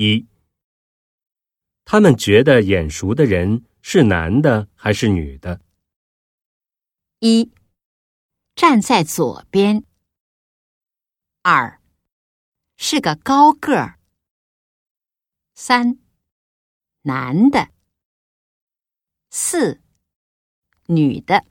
一。他们觉得眼熟的人是男的还是女的？一。站在左边。二。是个高个儿。三。男的。四。女的。